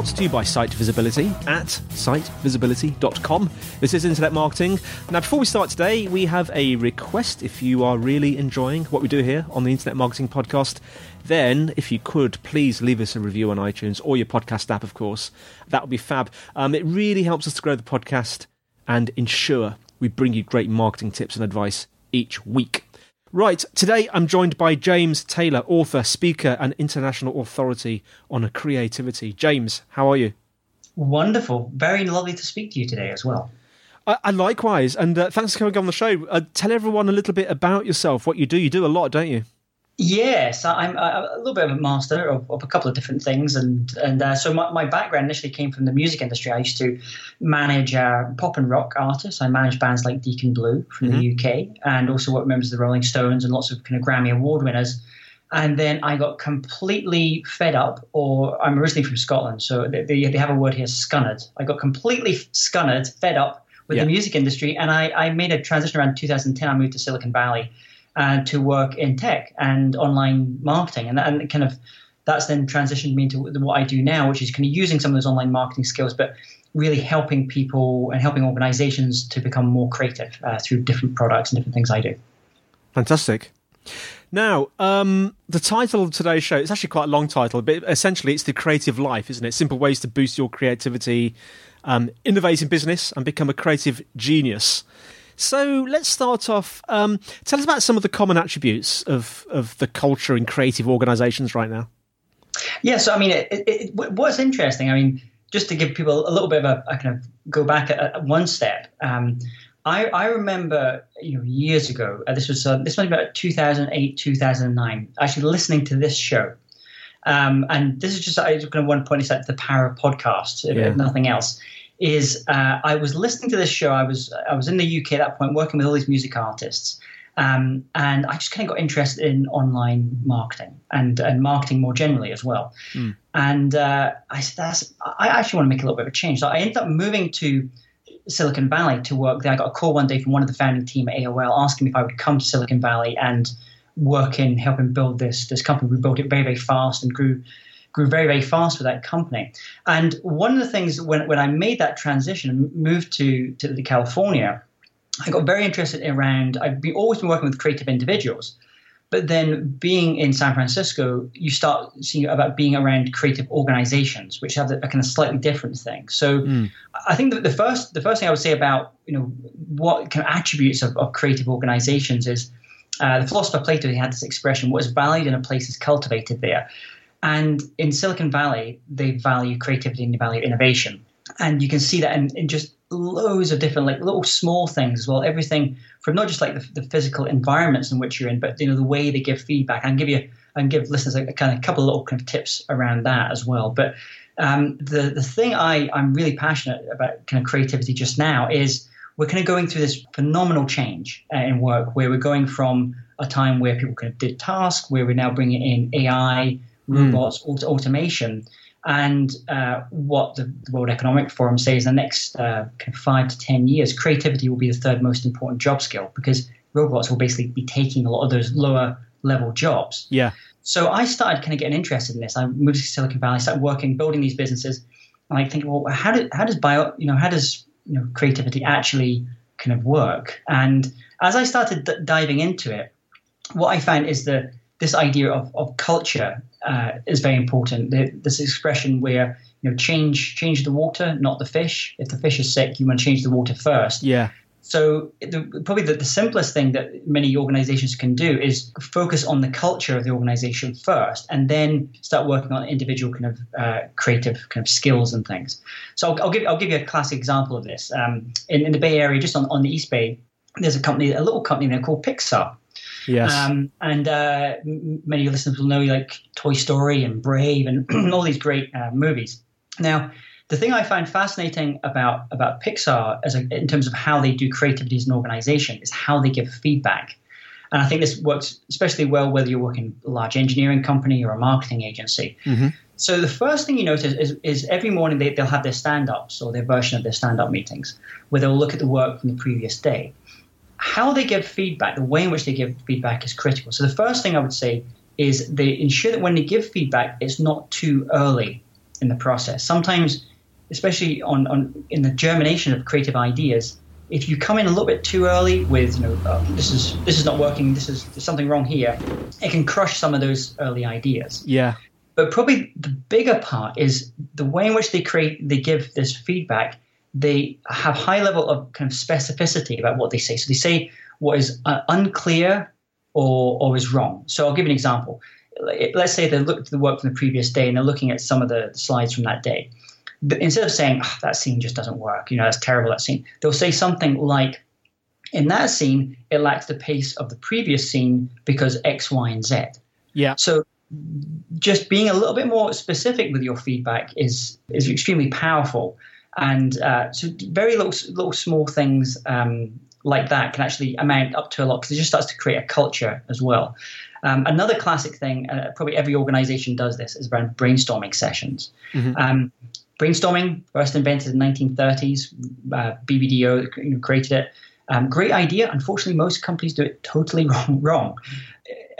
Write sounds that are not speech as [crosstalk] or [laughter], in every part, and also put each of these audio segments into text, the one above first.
Brought to you by Site Visibility at sitevisibility.com. This is Internet Marketing. Now, before we start today, we have a request. If you are really enjoying what we do here on the Internet Marketing Podcast, then if you could please leave us a review on iTunes or your podcast app, of course. That would be fab. Um, it really helps us to grow the podcast and ensure we bring you great marketing tips and advice each week. Right, today I'm joined by James Taylor, author, speaker, and international authority on creativity. James, how are you? Wonderful. Very lovely to speak to you today as well. Uh, and likewise, and uh, thanks for coming on the show. Uh, tell everyone a little bit about yourself, what you do. You do a lot, don't you? Yes, I'm a little bit of a master of, of a couple of different things, and and uh, so my, my background initially came from the music industry. I used to manage uh, pop and rock artists. I managed bands like Deacon Blue from mm-hmm. the UK, and also worked members of the Rolling Stones and lots of kind of Grammy Award winners. And then I got completely fed up, or I'm originally from Scotland, so they, they have a word here, scunnered. I got completely scunnered, fed up with yeah. the music industry, and I, I made a transition around 2010. I moved to Silicon Valley uh, to work in tech and online marketing, and, and kind of that's then transitioned me into what I do now, which is kind of using some of those online marketing skills, but really helping people and helping organizations to become more creative uh, through different products and different things I do. Fantastic. Now, um, the title of today's show, it's actually quite a long title, but essentially it's The Creative Life, isn't it? Simple ways to boost your creativity, um, innovate in business, and become a creative genius. So let's start off. Um, tell us about some of the common attributes of, of the culture in creative organizations right now. Yeah, so I mean, it, it, it, what's interesting, I mean, just to give people a little bit of a, a kind of go back a, a one step. Um, I, I remember you know years ago. Uh, this was uh, this was about 2008, 2009. Actually, listening to this show, um, and this is just I kind of one point this out the power of podcasts, if, yeah. if nothing else is uh, I was listening to this show. I was I was in the UK at that point, working with all these music artists, um, and I just kind of got interested in online marketing and and marketing more generally as well. Mm. And uh, I said, That's, I actually want to make a little bit of a change. So I ended up moving to Silicon Valley to work there. I got a call one day from one of the founding team at AOL asking me if I would come to Silicon Valley and work in helping build this this company. We built it very very fast and grew grew very, very fast with that company. And one of the things when, when I made that transition and moved to, to California, I got very interested around, I've been, always been working with creative individuals. But then being in San Francisco, you start seeing about being around creative organizations, which have a, a kind of slightly different thing. So mm. I think that the first the first thing I would say about you know what kind of attributes of, of creative organizations is uh, the philosopher Plato he had this expression: "What is valued in a place is cultivated there." And in Silicon Valley, they value creativity and they value innovation. And you can see that in, in just loads of different, like little small things as well. Everything from not just like the, the, physical environments in which you're in, but you know the way they give feedback. And give you and give listeners a, a kind of couple of little kind of tips around that as well. But um, the the thing I I'm really passionate about kind of creativity just now is we're kind of going through this phenomenal change uh, in work where we're going from a time where people kind of did tasks where we're now bringing in AI robots, mm. automation. And uh, what the, World Economic Forum says in the next uh, kind of five to 10 years, creativity will be the third most important job skill because robots will basically be taking a lot of those lower level jobs. Yeah. So I started kind of getting interested in this. I moved to Silicon Valley, started working, building these businesses, and I think, well, how, did, how does bio, you know, how does you know creativity actually kind of work? And as I started d- diving into it, what I found is that this idea of, of culture uh, is very important. The, this expression where you know change change the water, not the fish. If the fish is sick, you want to change the water first. Yeah. So the, probably the, the, simplest thing that many organizations can do is focus on the culture of the organization first, and then start working on individual kind of uh, creative kind of skills and things. So I'll, I'll, give I'll give you a classic example of this. Um, in, in the Bay Area, just on, on the East Bay, there's a company, a little company there called Pixar. Yes. Um, and uh, many of your listeners will know like Toy Story and Brave and [clears throat] all these great uh, movies. Now, the thing I find fascinating about about Pixar as a, in terms of how they do creativity as an organization is how they give feedback. And I think this works especially well whether you're working a large engineering company or a marketing agency. Mm-hmm. So the first thing you notice is, is every morning they, they'll have their stand-ups or their version of their stand-up meetings where they'll look at the work from the previous day how they give feedback, the way in which they give feedback is critical. So the first thing I would say is they ensure that when they give feedback, it's not too early in the process. Sometimes, especially on, on in the germination of creative ideas, if you come in a little bit too early with, you know, oh, this is this is not working, this is there's something wrong here, it can crush some of those early ideas. Yeah. But probably the bigger part is the way in which they create, they give this feedback they have high level of kind of specificity about what they say. So they say what is uh, unclear or, or is wrong. So I'll give you an example. Let's say they looked at the work from the previous day and they're looking at some of the slides from that day. Instead of saying, oh, that scene just doesn't work, you know, that's terrible, that scene, they'll say something like, in that scene, it lacks the pace of the previous scene because X, Y, and Z. Yeah. So just being a little bit more specific with your feedback is is extremely powerful and uh, so very little, little small things um, like that can actually amount up to a lot because it just starts to create a culture as well. Um, another classic thing, uh, probably every organization does this, is around brainstorming sessions. Mm-hmm. Um, brainstorming, first invented in the 1930s, uh, BBDO created it. Um, great idea. Unfortunately, most companies do it totally [laughs] wrong.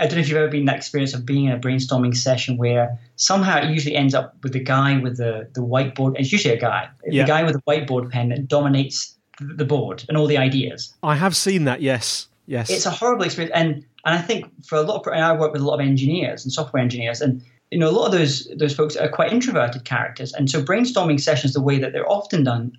I don't know if you've ever been in that experience of being in a brainstorming session where somehow it usually ends up with the guy with the, the whiteboard. It's usually a guy. Yeah. The guy with the whiteboard pen that dominates the board and all the ideas. I have seen that. Yes, yes. It's a horrible experience, and and I think for a lot of and I work with a lot of engineers and software engineers, and you know a lot of those those folks are quite introverted characters, and so brainstorming sessions, the way that they're often done,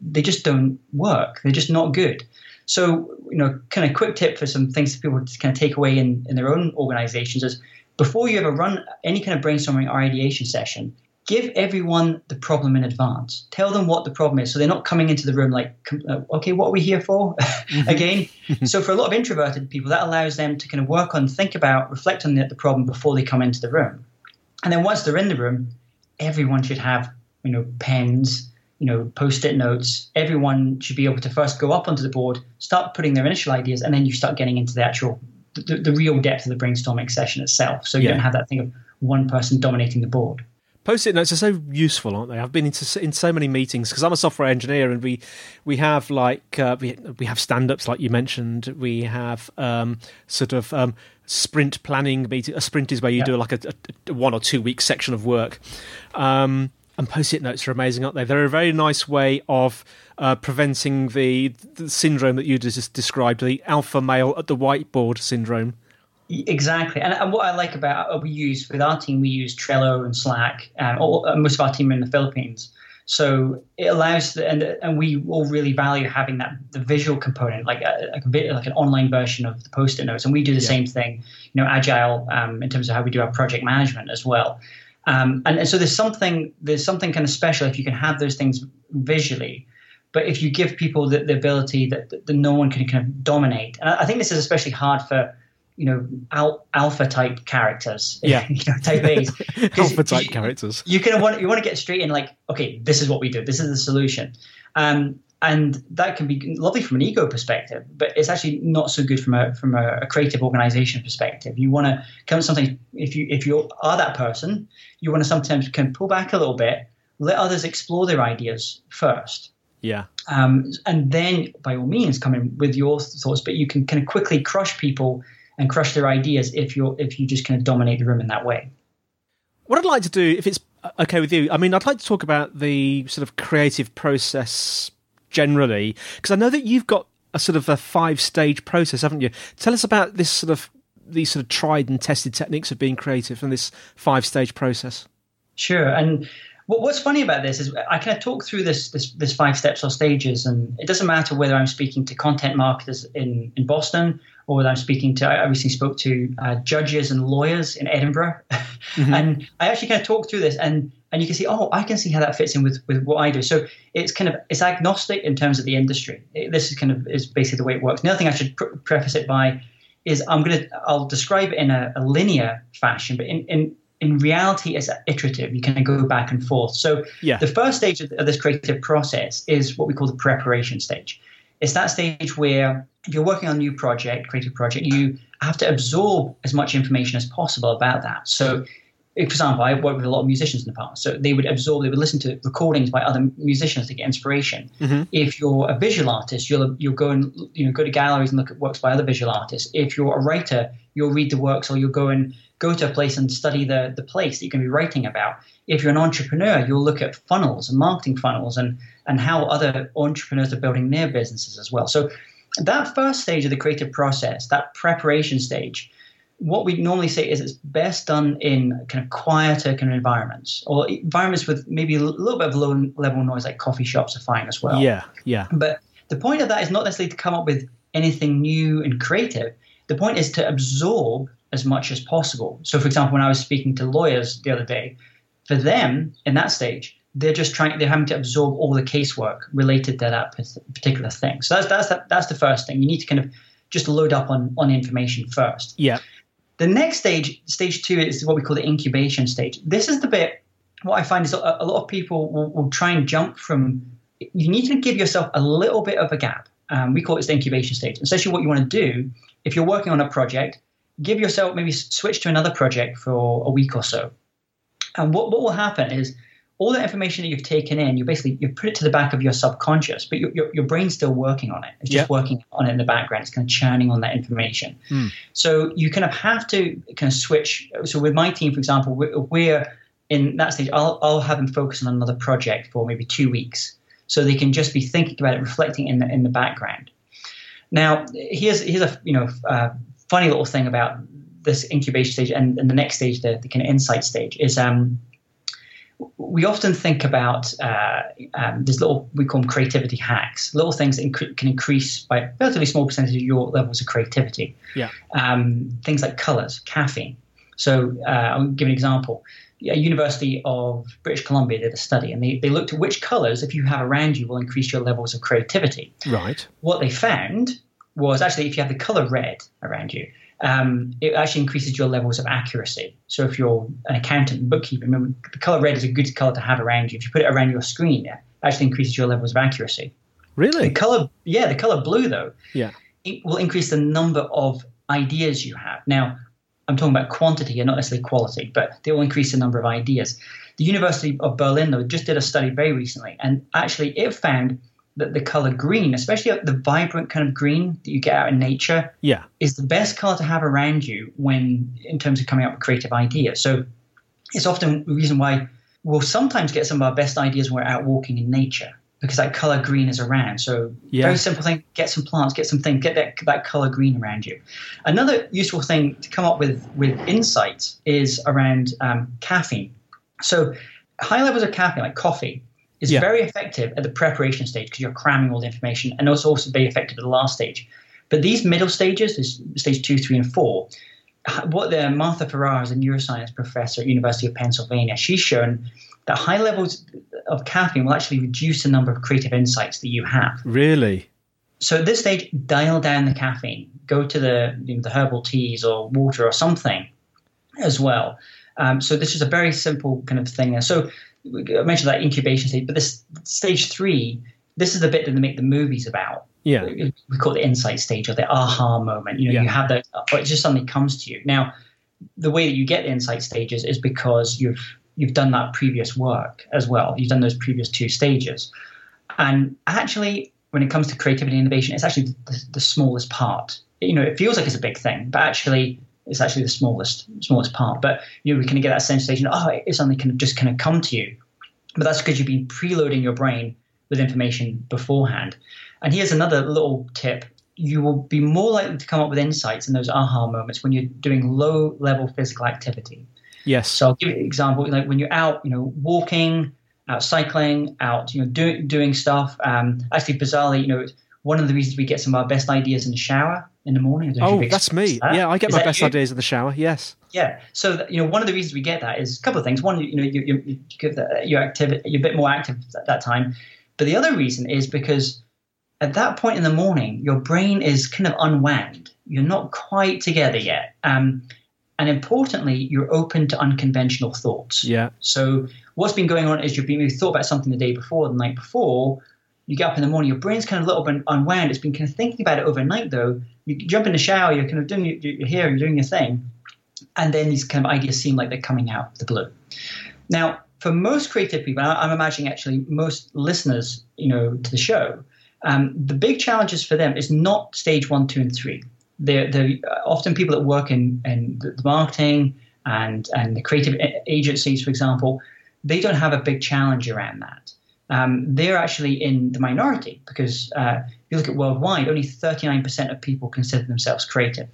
they just don't work. They're just not good. So, you know, kind of quick tip for some things for people to kind of take away in, in their own organizations is before you ever run any kind of brainstorming or ideation session, give everyone the problem in advance. Tell them what the problem is so they're not coming into the room like, uh, okay, what are we here for? [laughs] Again. [laughs] so, for a lot of introverted people, that allows them to kind of work on, think about, reflect on the, the problem before they come into the room. And then once they're in the room, everyone should have, you know, pens, you know, post-it notes. Everyone should be able to first go up onto the board, start putting their initial ideas, and then you start getting into the actual, the, the real depth of the brainstorming session itself. So you yeah. don't have that thing of one person dominating the board. Post-it notes are so useful, aren't they? I've been into in so many meetings because I'm a software engineer, and we we have like uh, we we have stand-ups like you mentioned. We have um, sort of um, sprint planning meeting. A sprint is where you yeah. do like a, a, one or two week section of work. Um, and post-it notes are amazing, aren't they? They're a very nice way of uh, preventing the, the, syndrome that you just described, the alpha male at the whiteboard syndrome. Exactly, and, and what I like about uh, we use with our team, we use Trello and Slack. Um, all, uh, most of our team are in the Philippines, so it allows the, and and we all really value having that the visual component, like a, like a bit like an online version of the post-it notes, and we do the yeah. same thing. You know, agile um, in terms of how we do our project management as well. Um, and, and so there's something there's something kind of special if you can have those things visually. But if you give people the, the ability that, that, that, no one can kind of dominate, and I think this is especially hard for you know al- alpha type characters, [laughs] yeah, you know, type A's, [laughs] alpha type you, characters. You kind of want you want to get straight in, like, okay, this is what we do, this is the solution. Um, and that can be lovely from an ego perspective, but it's actually not so good from a from a, a creative organization perspective. You want to come sometimes if you if you are that person, you want to sometimes can pull back a little bit, let others explore their ideas first. Yeah. Um, and then by all means come in with your thoughts, but you can kind of quickly crush people and crush their ideas if you're if you just kind of dominate the room in that way. What I'd like to do, if it's okay with you, I mean, I'd like to talk about the sort of creative process generally, because I know that you've got a sort of a five stage process, haven't you? Tell us about this sort of these sort of tried and tested techniques of being creative and this five stage process. Sure, and what's funny about this is I kind of talk through this, this this five steps or stages, and it doesn't matter whether I'm speaking to content marketers in in Boston or whether I'm speaking to. I recently spoke to uh, judges and lawyers in Edinburgh, [laughs] mm-hmm. and I actually kind of talk through this, and and you can see, oh, I can see how that fits in with with what I do. So it's kind of it's agnostic in terms of the industry. It, this is kind of is basically the way it works. Another thing I should pre- preface it by is I'm gonna I'll describe it in a, a linear fashion, but in, in in reality it's iterative. You kind of go back and forth. So yeah. the first stage of this creative process is what we call the preparation stage. It's that stage where if you're working on a new project, creative project, you have to absorb as much information as possible about that. So for example, I worked with a lot of musicians in the past, so they would absorb, they would listen to recordings by other musicians to get inspiration. Mm-hmm. If you're a visual artist, you'll you'll go and you know go to galleries and look at works by other visual artists. If you're a writer, you'll read the works, or you'll go and go to a place and study the the place that you're going to be writing about. If you're an entrepreneur, you'll look at funnels and marketing funnels and and how other entrepreneurs are building their businesses as well. So that first stage of the creative process, that preparation stage what we normally say is it's best done in kind of quieter kind of environments or environments with maybe a little bit of low level noise like coffee shops are fine as well. Yeah yeah. But the point of that is not necessarily to come up with anything new and creative. The point is to absorb as much as possible. So for example when i was speaking to lawyers the other day for them in that stage they're just trying they're having to absorb all the casework related to that particular thing. So that's that's the, that's the first thing. You need to kind of just load up on on information first. Yeah the next stage, stage two, is what we call the incubation stage. This is the bit, what I find is a, lot of people will, will, try and jump from, you need to give yourself a little bit of a gap. Um, we call it the incubation stage. Essentially, what you want to do, if you're working on a project, give yourself maybe switch to another project for a week or so. And what, what will happen is all the information that you've taken in, you basically you put it to the back of your subconscious, but your, your, your brain's still working on it. It's just working on it in the background. It's kind of churning on that information. Mm. So you kind of have to kind of switch. So with my team, for example, we're, we're in that stage. I'll, I'll have them focus on another project for maybe two weeks, so they can just be thinking about it, reflecting in the in the background. Now, here's here's a you know uh, funny little thing about this incubation stage and, and the next stage, the, the kind of insight stage, is um, we often think about uh, um, these little we call them creativity hacks, little things that inc- can increase by a relatively small percentage of your levels of creativity. Yeah. Um, things like colors, caffeine. So uh, I'll give an example. A University of British Columbia did a study, and they, they looked at which colors, if you have around you, will increase your levels of creativity. Right. What they found was actually if you have the color red around you, um, it actually increases your levels of accuracy. So if you're an accountant and bookkeeper, remember the color red is a good color to have around you. If you put it around your screen, it actually increases your levels of accuracy. Really? The color, yeah, the color blue though, yeah, it will increase the number of ideas you have. Now, I'm talking about quantity and not necessarily quality, but they will increase the number of ideas. The University of Berlin though just did a study very recently, and actually it found that the color green, especially the vibrant kind of green that you get out in nature, yeah, is the best color to have around you when in terms of coming up with creative ideas. So it's often the reason why we'll sometimes get some of our best ideas when we're out walking in nature because that color green is around. So yeah. very simple thing: get some plants, get some things, get that that color green around you. Another useful thing to come up with with insights is around um, caffeine. So high levels of caffeine, like coffee, is yeah. very effective at the preparation stage because you're cramming all the information, and also also very effective at the last stage. But these middle stages, this stage two, three, and four, what the Martha Farah is a neuroscience professor at University of Pennsylvania. She's shown that high levels of caffeine will actually reduce the number of creative insights that you have. Really? So at this stage, dial down the caffeine. Go to the you know, the herbal teas or water or something as well. Um, so this is a very simple kind of thing. So I mentioned that incubation stage, but this stage three, this is the bit that they make the movies about. Yeah, we call it the insight stage or the aha moment. You know, yeah. you have that, or it just suddenly comes to you. Now, the way that you get the insight stages is because you've you've done that previous work as well. You've done those previous two stages, and actually, when it comes to creativity and innovation, it's actually the, the smallest part. you know, it feels like it's a big thing, but actually it's actually the smallest smallest part. But you know, we kind of get that sensation, oh, it's something kind of just kind of come to you. But that's because you've been preloading your brain with information beforehand. And here's another little tip. You will be more likely to come up with insights in those aha moments when you're doing low level physical activity. Yes. So I'll give you an example. Like when you're out, you know, walking, out cycling, out, you know, doing doing stuff. Um, actually, bizarrely, you know, one of the reasons we get some of our best ideas in the shower in the morning. Oh, that's me. That. Yeah, I get Is my best you? ideas in the shower. Yes. Yeah. So that, you know, one of the reasons we get that is a couple of things. One, you know, you, you, you give that you're active, you're a bit more active at that time. But the other reason is because at that point in the morning, your brain is kind of unwound. You're not quite together yet. Um, and importantly, you're open to unconventional thoughts. Yeah. So what's been going on is you've been you've thought about something the day before, the night before. You get up in the morning, your brain's kind of a little bit unwound. It's been kind of thinking about it overnight, though. You jump in the shower, you're kind of doing your, you're here, you're doing your thing, and then these kind of ideas seem like they're coming out of the blue. Now, for most creative people, I'm imagining actually most listeners, you know, to the show, um, the big challenges for them is not stage one, two, and three. They're, they're often people that work in, in the marketing and, and the creative agencies, for example, they don't have a big challenge around that. Um, they're actually in the minority because uh, if you look at worldwide, only 39% of people consider themselves creative.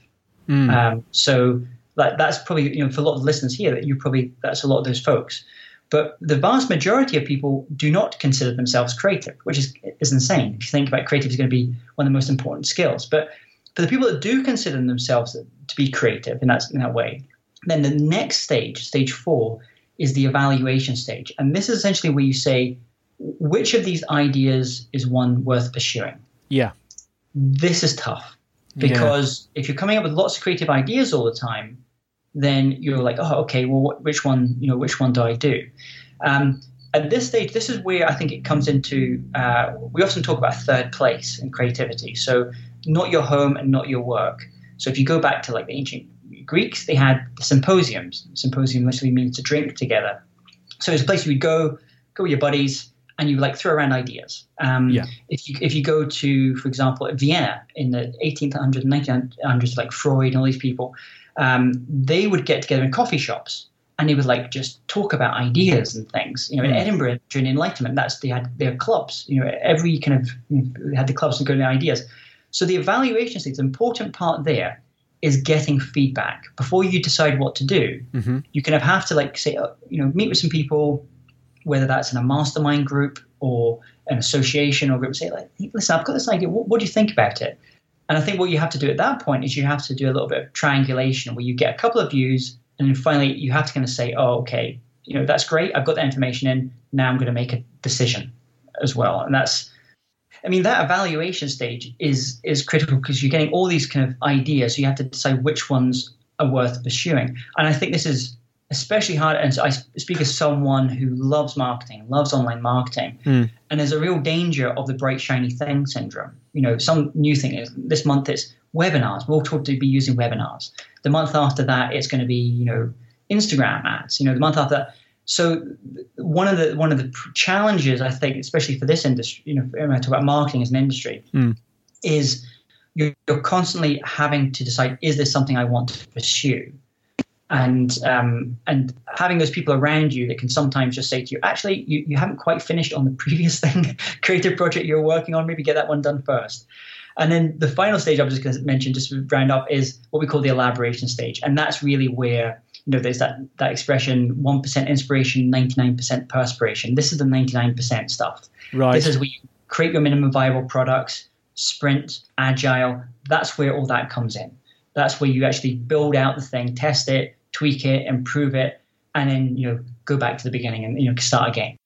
Um, so that, that's probably, you know, for a lot of listeners here, that you probably, that's a lot of those folks. But the vast majority of people do not consider themselves creative, which is, is insane. If you think about creative is going to be one of the most important skills. But for the people that do consider themselves to be creative in that, in that way, then the next stage, stage four, is the evaluation stage. And this is essentially where you say, which of these ideas is one worth pursuing? Yeah. This is tough because if you're coming up with lots of creative ideas all the time, then you're like, oh, okay, well, which one, you know, which one do I do? Um, at this stage, this is where I think it comes into. Uh, we often talk about third place in creativity. So, not your home and not your work. So, if you go back to like the ancient Greeks, they had the symposiums. Symposium literally means to drink together. So, it's a place you would go, go with your buddies, and you like throw around ideas. Um, Yeah. If you if you go to, for example, Vienna in the 1800s, 1900s, like Freud and all these people, um, they would get together in coffee shops and they would like just talk about ideas and things. You know, in Edinburgh during the Enlightenment, that's they had their clubs. You know, every kind of you know, had the clubs and go to ideas. So the evaluation stage, the important part there is getting feedback before you decide what to do. You kind of have to like say, uh, you know, meet with some people, whether that's in a mastermind group or an association or group. Say like, listen, I've got this idea. What, what do you think about it? And I think what you have to do at that point is you have to do a little bit of triangulation where you get a couple of views and then finally you have to kind of say, oh, okay, you know, that's great. I've got that information in. Now I'm going to make a decision as well. And that's, I mean, that evaluation stage is is critical because you're getting all these kind of ideas. So you have to decide which ones are worth pursuing. And I think this is especially hard. And so I speak as someone who loves marketing, loves online marketing, hmm. and there's a real danger of the bright shiny thing syndrome. You know, some new thing is this month it's webinars. We'll talk to be using webinars. The month after that, it's going to be you know Instagram ads. You know, the month after that. So one of the one of the challenges I think, especially for this industry, you know, when I talk about marketing as an industry, hmm. is you're, you're constantly having to decide: is this something I want to pursue? And um, and having those people around you that can sometimes just say to you, actually, you, you haven't quite finished on the [laughs] previous thing, creative project you're working on. Maybe get that one done first. And then the final stage I was just going to mention, just to round up, is what we call the elaboration stage, and that's really where you know there's that that expression: one percent inspiration, ninety nine percent perspiration. This is the ninety nine percent stuff. Right. This is where you create your minimum viable products, sprint, agile. That's where all that comes in. That's where you actually build out the thing, test it, tweak it, improve it, and then you know go back to the beginning and you know start again.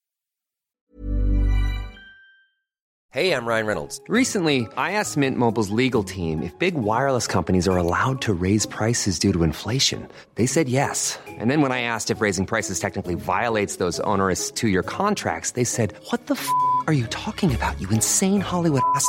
Hey, I'm Ryan Reynolds. Recently, I asked Mint Mobile's legal team if big wireless companies are allowed to raise prices due to inflation. They said yes. And then when I asked if raising prices technically violates those onerous two year contracts, they said, What the f are you talking about, you insane Hollywood ass?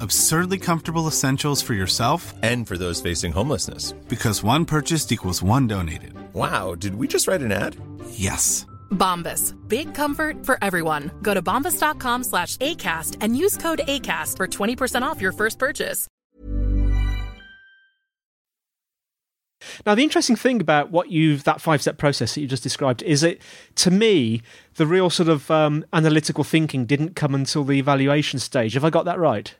Absurdly comfortable essentials for yourself And for those facing homelessness. because one purchased equals one donated. Wow, did we just write an ad? Yes. Bombas. Big comfort for everyone. Go to bombas.com slash ACAST and use code ACAST for 20% off your first purchase. Now, the interesting thing about what you've that five step process that you just described is it to me the real sort of um, analytical thinking didn't come until the evaluation stage. Have I got that right?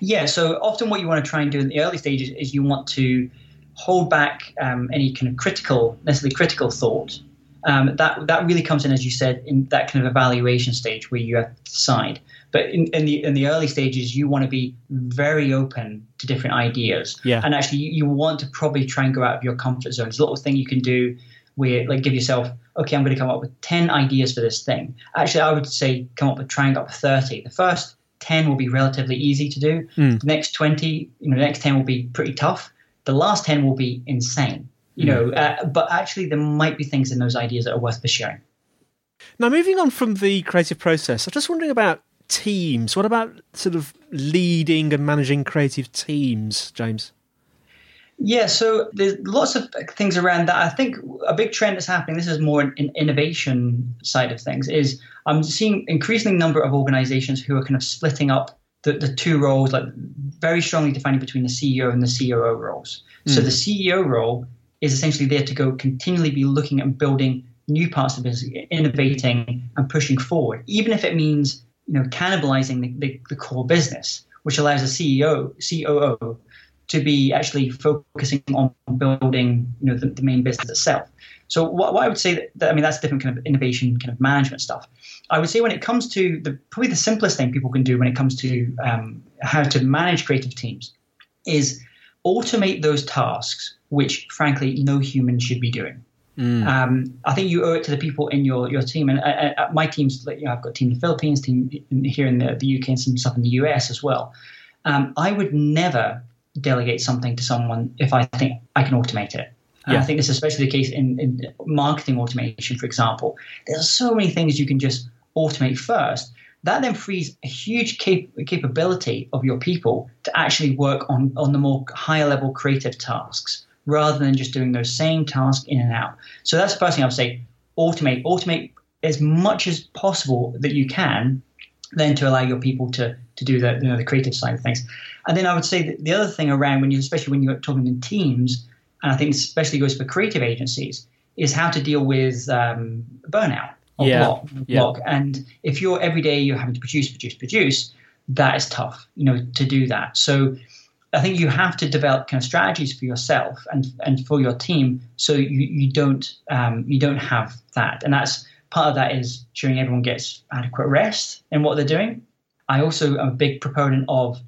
Yeah, so often what you want to try and do in the early stages is you want to hold back um, any kind of critical, necessarily critical thought. Um, that that really comes in, as you said, in that kind of evaluation stage where you have to decide. But in, in the in the early stages, you want to be very open to different ideas. Yeah. And actually, you, you want to probably try and go out of your comfort zone. It's a little thing you can do where, like, give yourself, okay, I'm going to come up with ten ideas for this thing. Actually, I would say come up with trying up with thirty. The first 10 will be relatively easy to do. The next 20, you know, the next 10 will be pretty tough. The last 10 will be insane, you know, uh, but actually there might be things in those ideas that are worth pursuing. Now, moving on from the creative process, I'm just wondering about teams. What about sort of leading and managing creative teams, James? Yeah, so there's lots of things around that. I think a big trend that's happening, this is more an innovation side of things, is I'm seeing increasing number of organizations who are kind of splitting up the, the two roles, like very strongly defining between the CEO and the COO roles. So hmm. the CEO role is essentially there to go continually be looking and building new parts of the business, innovating and pushing forward, even if it means you know cannibalizing the, the, the core business, which allows the CEO, COO to be actually focusing on building you know the, the main business itself. So what, what I would say that, that I mean that's a different kind of innovation kind of management stuff. I would say when it comes to the probably the simplest thing people can do when it comes to um, how to manage creative teams is automate those tasks which frankly no human should be doing. Um, I think you owe it to the people in your, your team, and uh, uh, my team's you know, I've got a team in the Philippines, team in, here in the, the UK, and some stuff in the US as well. Um, I would never delegate something to someone if I think I can automate it. And Yeah. I think this is especially the case in, in marketing automation, for example. There's so many things you can just automate first. That then frees a huge cap- capability of your people to actually work on, on the more higher level creative tasks rather than just doing those same tasks in and out. So that's the first thing I would say automate, automate as much as possible that you can, then to allow your people to, to do the, you know, the creative side of things. And then I would say that the other thing around when you, especially when you're talking in teams, and I think especially goes for creative agencies, is how to deal with um, burnout or Yeah, block, yeah. block. And if you're every day you're having to produce, produce, produce, that is tough, you know, to do that. So I think you have to develop kind of strategies for yourself and and for your team, so you, you don't um, you don't have that. And that's part of that is ensuring everyone gets adequate rest in what they're doing. I also am a big proponent of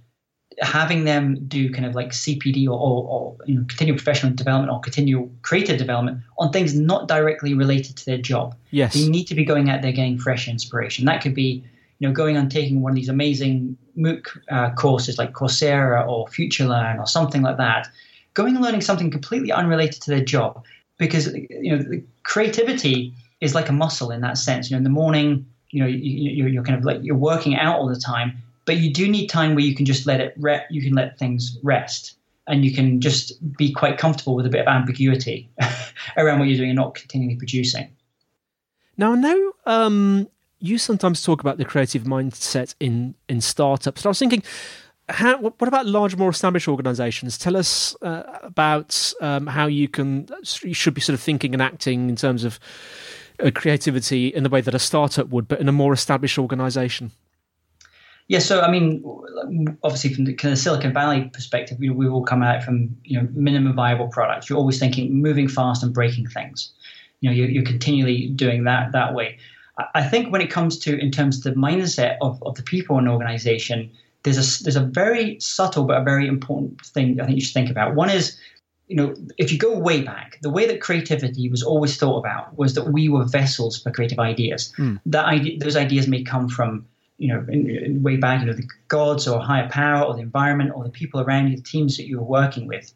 having them do kind of like CPD or, or, or you know continual professional development or continual creative development on things not directly related to their job. Yes. They need to be going out there getting fresh inspiration. That could be, you know, going on taking one of these amazing MOOC uh, courses like Coursera or FutureLearn or something like that. Going and learning something completely unrelated to their job, because you know the creativity is like a muscle in that sense. You know, in the morning, you know, you, you- you're kind of like you're working out all the time, but you do need time where you can just let it re- you can let things rest and you can just be quite comfortable with a bit of ambiguity [laughs] around what you're doing and not continually producing. Now, I know um, you sometimes talk about the creative mindset in, in startups. I was thinking, how, what about large, more established organizations? Tell us uh, about um, how you can you should be sort of thinking and acting in terms of creativity in the way that a startup would, but in a more established organization. Yeah, so I mean, obviously from the kind of Silicon Valley perspective, you know, we all come out from you know minimum viable products. You're always thinking moving fast and breaking things. You know, you're, you're continually doing that that way. I think when it comes to in terms of the mindset of, of the people in an organization, there's a there's a very subtle but a very important thing I think you should think about. One is, you know, if you go way back, the way that creativity was always thought about was that we were vessels for creative ideas. Mm. That idea, those ideas may come from you know, in, in way back, you know, the gods or higher power or the environment or the people around you, the teams that you were working with.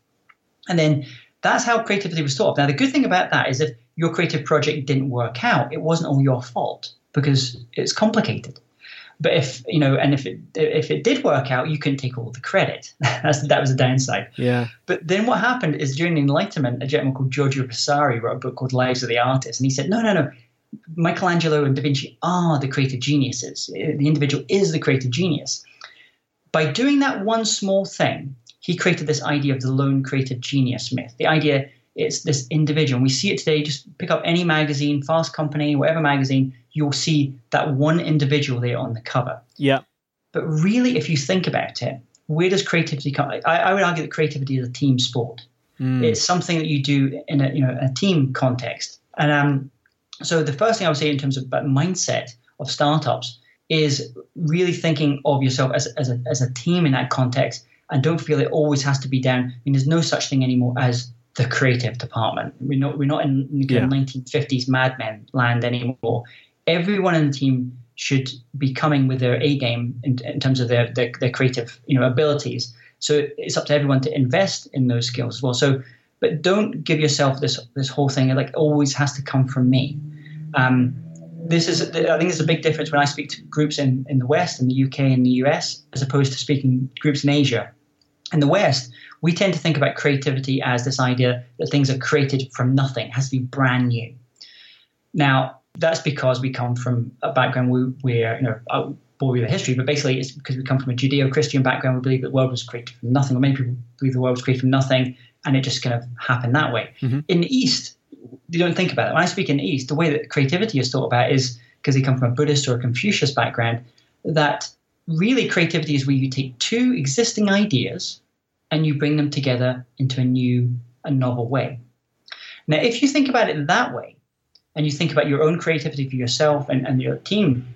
And then that's how creativity was thought of. Now, the good thing about that is if your creative project didn't work out, it wasn't all your fault because it's complicated. But if you know, and if it if it did work out, you couldn't take all the credit. [laughs] That's that was a downside. Yeah. But then what happened is during the Enlightenment, a gentleman called Giorgio Vasari wrote a book called Lives of the Artists, and he said, no, no, no. Michelangelo and Da Vinci are the creative geniuses. The individual is the creative genius. By doing that one small thing, he created this idea of the lone creative genius myth. The idea it's this individual. And we see it today. Just pick up any magazine, Fast Company, whatever magazine, you'll see that one individual there on the cover. Yeah. But really, if you think about it, where does creativity come? I, I would argue that creativity is a team sport. Mm. It's something that you do in a you know a team context. And um, so the first thing I would say in terms of mindset of startups is really thinking of yourself as, as, a, as a team in that context and don't feel it always has to be down. I mean, there's no such thing anymore as the creative department. We're not, we're not in the yeah. 1950s Mad Men land anymore. Everyone in the team should be coming with their A game in, in terms of their, their, their creative you know abilities. So it's up to everyone to invest in those skills as well. So but don't give yourself this this whole thing like always has to come from me. Um, this is I think there's a big difference when I speak to groups in, in the West, in the UK, and the US, as opposed to speaking groups in Asia. In the West, we tend to think about creativity as this idea that things are created from nothing, it has to be brand new. Now, that's because we come from a background where, you know, I'll bore you with history, but basically it's because we come from a Judeo Christian background. We believe that the world was created from nothing, or many people believe the world was created from nothing, and it just kind of happened that way. Mm-hmm. In the East, you don't think about it. When I speak in the East, the way that creativity is thought about is because they come from a Buddhist or a Confucius background, that really creativity is where you take two existing ideas and you bring them together into a new, a novel way. Now, if you think about it that way, and you think about your own creativity for yourself and, and your team,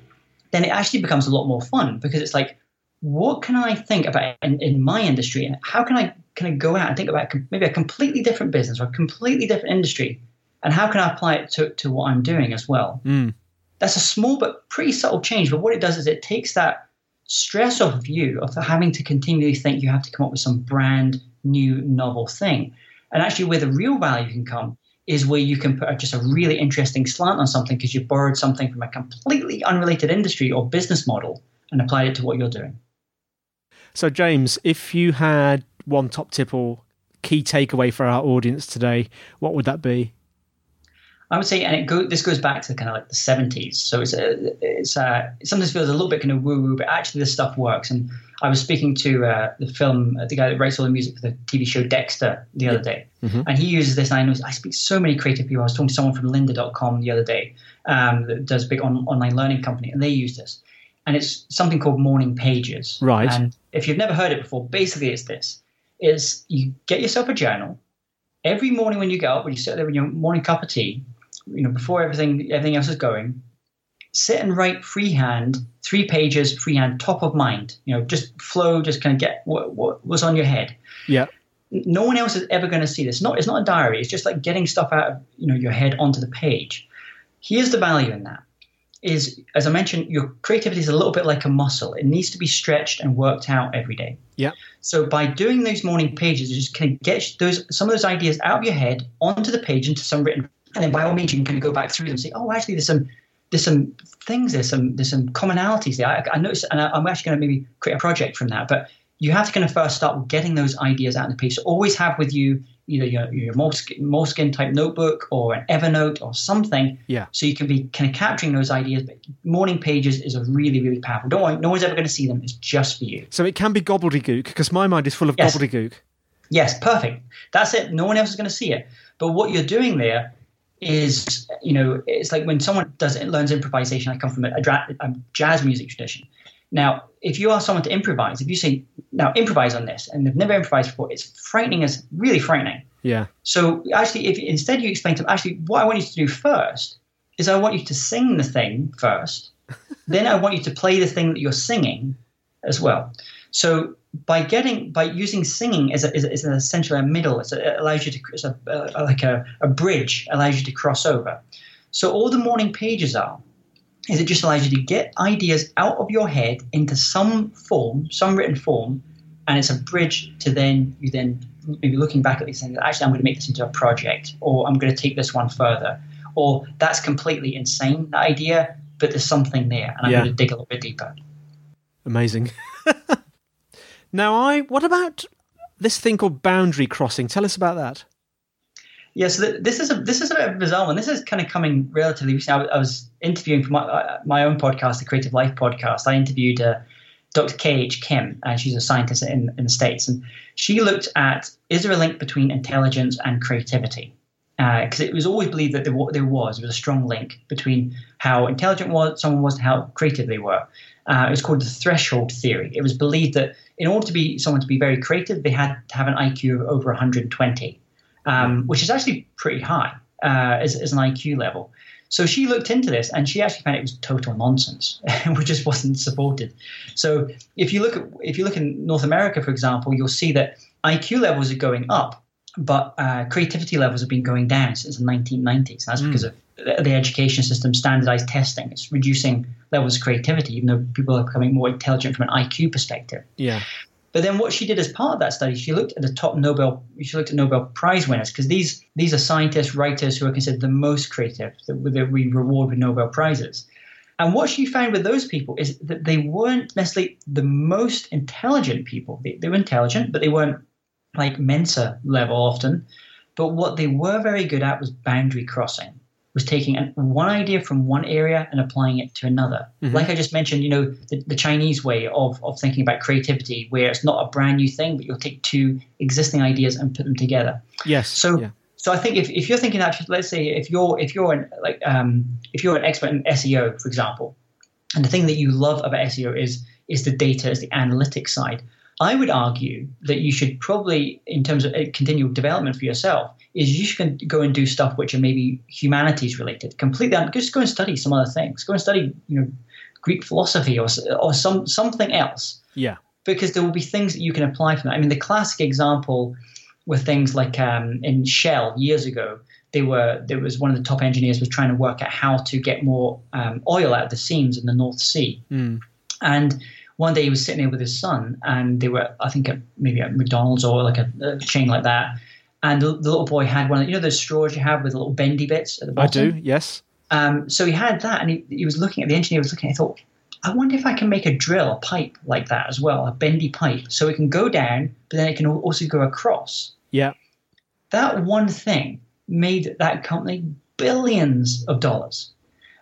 then it actually becomes a lot more fun because it's like, what can I think about in, in my industry and how can I kind of go out and think about maybe a completely different business or a completely different industry and how can I apply it to, to what I'm doing as well? Mm. That's a small but pretty subtle change. But what it does is it takes that stress off of you of having to continually think you have to come up with some brand new novel thing. And actually, where the real value can come is where you can put just a really interesting slant on something because you borrowed something from a completely unrelated industry or business model and applied it to what you're doing. So, James, if you had one top tip or key takeaway for our audience today, what would that be? I would say, and it go, this goes back to kind of like the 70s. So it's a, it's a, it sometimes feels a little bit kind of woo woo, but actually this stuff works. And I was speaking to uh, the film, uh, the guy that writes all the music for the TV show Dexter the other day, mm-hmm. and he uses this. And I know I speak so many creative people. I was talking to someone from Lynda.com the other day um, that does a big on, online learning company, and they use this. And it's something called morning pages. Right. And if you've never heard it before, basically it's this: is you get yourself a journal every morning when you get up, when you sit there with your morning cup of tea you know, before everything everything else is going, sit and write freehand, three pages freehand, top of mind. You know, just flow, just kind of get what, what was on your head. Yeah. No one else is ever going to see this. Not, it's not a diary. It's just like getting stuff out of you know your head onto the page. Here's the value in that: is as I mentioned, your creativity is a little bit like a muscle. It needs to be stretched and worked out every day. Yeah. So by doing those morning pages, you just kind of get those some of those ideas out of your head onto the page into some written and then by all means you can kind of go back through them and say, oh, actually, there's some there's some things, there's some there's some commonalities there. I, I noticed, and I, am actually going to maybe create a project from that. But you have to kind of first start getting those ideas out in the page. So always have with you either your, your Moleskine type notebook or an Evernote or something. Yeah. So you can be kind of capturing those ideas. But morning pages is a really, really powerful. Don't worry, no one's ever going to see them. It's just for you. So it can be gobbledygook because my mind is full of yes. gobbledygook. Yes, perfect. That's it. No one else is going to see it. But what you're doing there is you know it's like when someone does it learns improvisation i come from a, a, jazz music tradition Now, if you ask someone to improvise, if you say, now improvise on this, and they've never improvised before, it's frightening as really frightening. Yeah. So actually, if instead you explain to them, actually, what I want you to do first is I want you to sing the thing first, [laughs] then I want you to play the thing that you're singing as well. So by getting by using singing as, a, as, as an essentially a middle, it allows you to it's a, uh, like a, a bridge allows you to cross over. So all the morning pages are is it just allows you to get ideas out of your head into some form, some written form, and it's a bridge to then you then maybe looking back at these things. Actually, I'm going to make this into a project, or I'm going to take this one further, or that's completely insane the idea, but there's something there, and I'm Yeah. going to dig a little bit deeper. Amazing. [laughs] now, I what about this thing called boundary crossing? Tell us about that. Yeah, so this is a this is a bit of a bizarre one. This is kind of coming relatively recently. I was interviewing for my uh, my own podcast, the Creative Life podcast. I interviewed uh, Dr. K H Kim, and she's a scientist in, in the states, and she looked at is there a link between intelligence and creativity? Because it was always believed that there, there was there was a strong link between how intelligent was someone was and how creative they were. Uh, it was called the threshold theory. It was believed that in order to be someone to be very creative, they had to have an IQ of over 120 um, which is actually pretty high uh, as, as an IQ level. So she looked into this and she actually found it was total nonsense, [laughs] which just wasn't supported. So if you look at if you look in North America, for example, you'll see that IQ levels are going up, but uh, creativity levels have been going down since the 1990s. That's because of the education system, standardized testing. It's reducing levels of creativity, even though people are becoming more intelligent from an IQ perspective. Yeah. But then what she did as part of that study, she looked at the top Nobel, she looked at Nobel Prize winners because these these are scientists, writers who are considered the most creative that, we- that we reward with Nobel prizes. And what she found with those people is that they weren't necessarily the most intelligent people. They, they were intelligent, but they weren't like Mensa level often. But what they were very good at was boundary crossing, was taking an, one idea from one area and applying it to another. Like I just mentioned, you know, the, the Chinese way of, of thinking about creativity, where it's not a brand new thing, but you'll take two existing ideas and put them together. Yes. So, yeah. so I think if, if you're thinking that, let's say if you're if you're an like um, if you're an expert in SEO, for example, and the thing that you love about SEO is is the data, is the analytics side. I would argue that you should probably, in terms of uh, continual development for yourself, is you should go and do stuff which are maybe humanities related, completely. Just go and study some other things. Go and study, you know, Greek philosophy or or some something else Yeah. because there will be things that you can apply from that. I mean, the classic example were things like um, in Shell years ago. They were there was one of the top engineers was trying to work out how to get more um, oil out of the seams in the North Sea. And one day he was sitting there with his son, and they were I think at, maybe at McDonald's or like a, a chain like that. And the, the little boy had one, of- you know, those straws you have with the little bendy bits at the bottom. I do. Yes. Um, so he had that, and he, he was looking at the engineer was looking. I thought, I wonder if I can make a drill, a pipe like that as well, a bendy pipe, so it can go down, but then it can also go across. Yeah. That one thing made that company billions of dollars.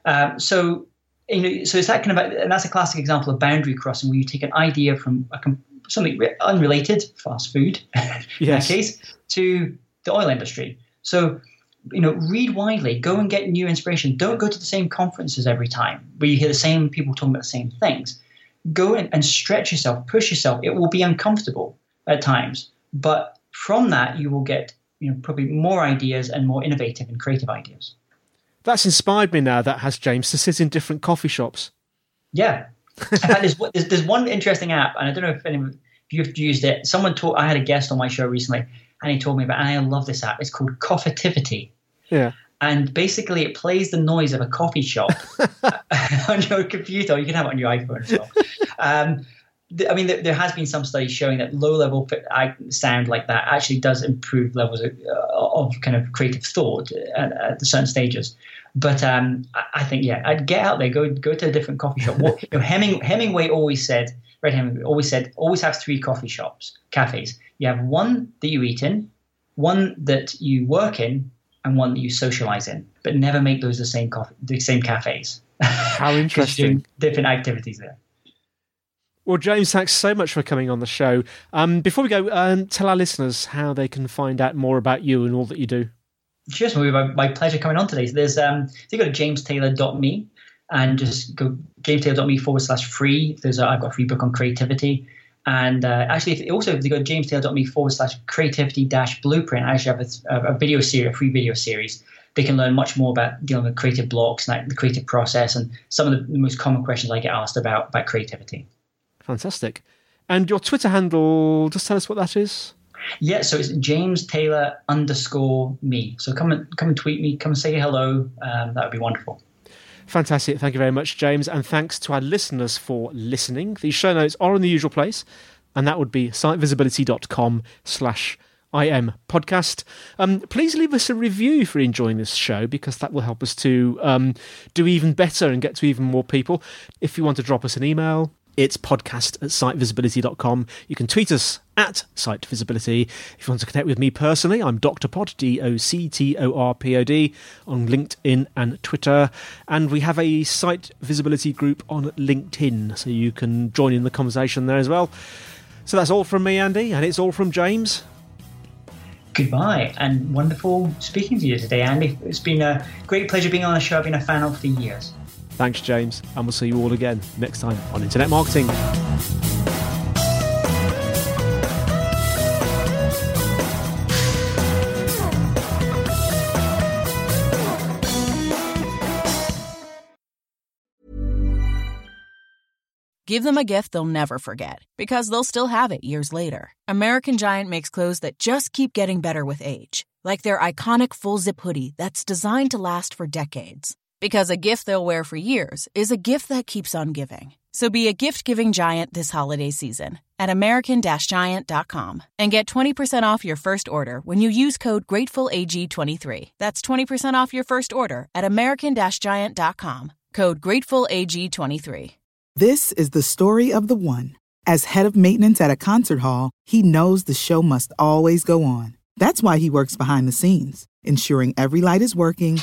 Um, so you know, so it's that kind of, and that's a classic example of boundary crossing, where you take an idea from a, something unrelated, fast food, [laughs] in Yes. that case, to the oil industry. So you know, read widely, go and get new inspiration. Don't go to the same conferences every time where you hear the same people talking about the same things. Go in and stretch yourself, push yourself. It will be uncomfortable at times, but from that you will get, you know, probably more ideas and more innovative and creative ideas. That's inspired me now. That has James to sit in different coffee shops. Yeah. In fact, there's, [laughs] there's, there's one interesting app, and I don't know if if you've used it. Someone taught. I had a guest on my show recently, and he told me about. And I love this app. It's called Coffitivity. Yeah. and basically it plays the noise of a coffee shop [laughs] [laughs] on your computer. You can have it on your iPhone as well. Um, I mean, there, there has been some studies showing that low-level sound like that actually does improve levels of, uh, of kind of creative thought at, at certain stages. But um, I, think, yeah, I'd get out there, go go to a different coffee shop. What, you know, [laughs] Heming, Hemingway always said, Red Hemingway always said, always have three coffee shops, cafes. You have one that you eat in, one that you work in, and one that you socialize in, but never make those the same coffee, the same cafes. [laughs] How [laughs] interesting. different activities there. Well, James, thanks so much for coming on the show. Um, before we go, um, tell our listeners how they can find out more about you and all that you do. Cheers. My, my pleasure coming on today. So there's um, if you go to jamestaylor.me, and just go jamestaylor.me forward slash free. There's a, I've got a free book on creativity. And uh, actually, if, also if you go to jamestaylor.me forward slash creativity dash blueprint, I actually have a, a, video series, a free video series. They can learn much more about dealing with creative blocks, like the creative process, and some of the most common questions I get asked about about creativity. Fantastic. And your Twitter handle, just tell us what that is. Yeah, so it's James Taylor underscore me. So come and come and tweet me, come and say hello. Um, that would be wonderful. Fantastic. Thank you very much, James. And thanks to our listeners for listening. The show notes are in the usual place, and that would be sitevisibility.com slash IM podcast. Um, please leave us a review if you're enjoying this show because that will help us to um, do even better and get to even more people. If you want to drop us an email, it's podcast at sitevisibility.com. You can tweet us at sitevisibility. If you want to connect with me personally, I'm Dr. Pod, D O C T O R P O D, on LinkedIn and Twitter. And we have a site visibility group on LinkedIn, so you can join in the conversation there as well. So that's all from me, Andy, and it's all from James. Goodbye, and wonderful speaking to you today, Andy. It's been a great pleasure being on the show. I've been a fan of for years. Thanks, James, and we'll see you all again next time on Internet Marketing. Give them a gift they'll never forget because they'll still have it years later. American Giant makes clothes that just keep getting better with age, like their iconic full zip hoodie that's designed to last for decades. Because a gift they'll wear for years is a gift that keeps on giving. So be a gift giving giant this holiday season at American Giant.com and get 20% off your first order when you use code GratefulAG23. That's 20% off your first order at American Giant.com. Code GratefulAG23. This is the story of the one. As head of maintenance at a concert hall, he knows the show must always go on. That's why he works behind the scenes, ensuring every light is working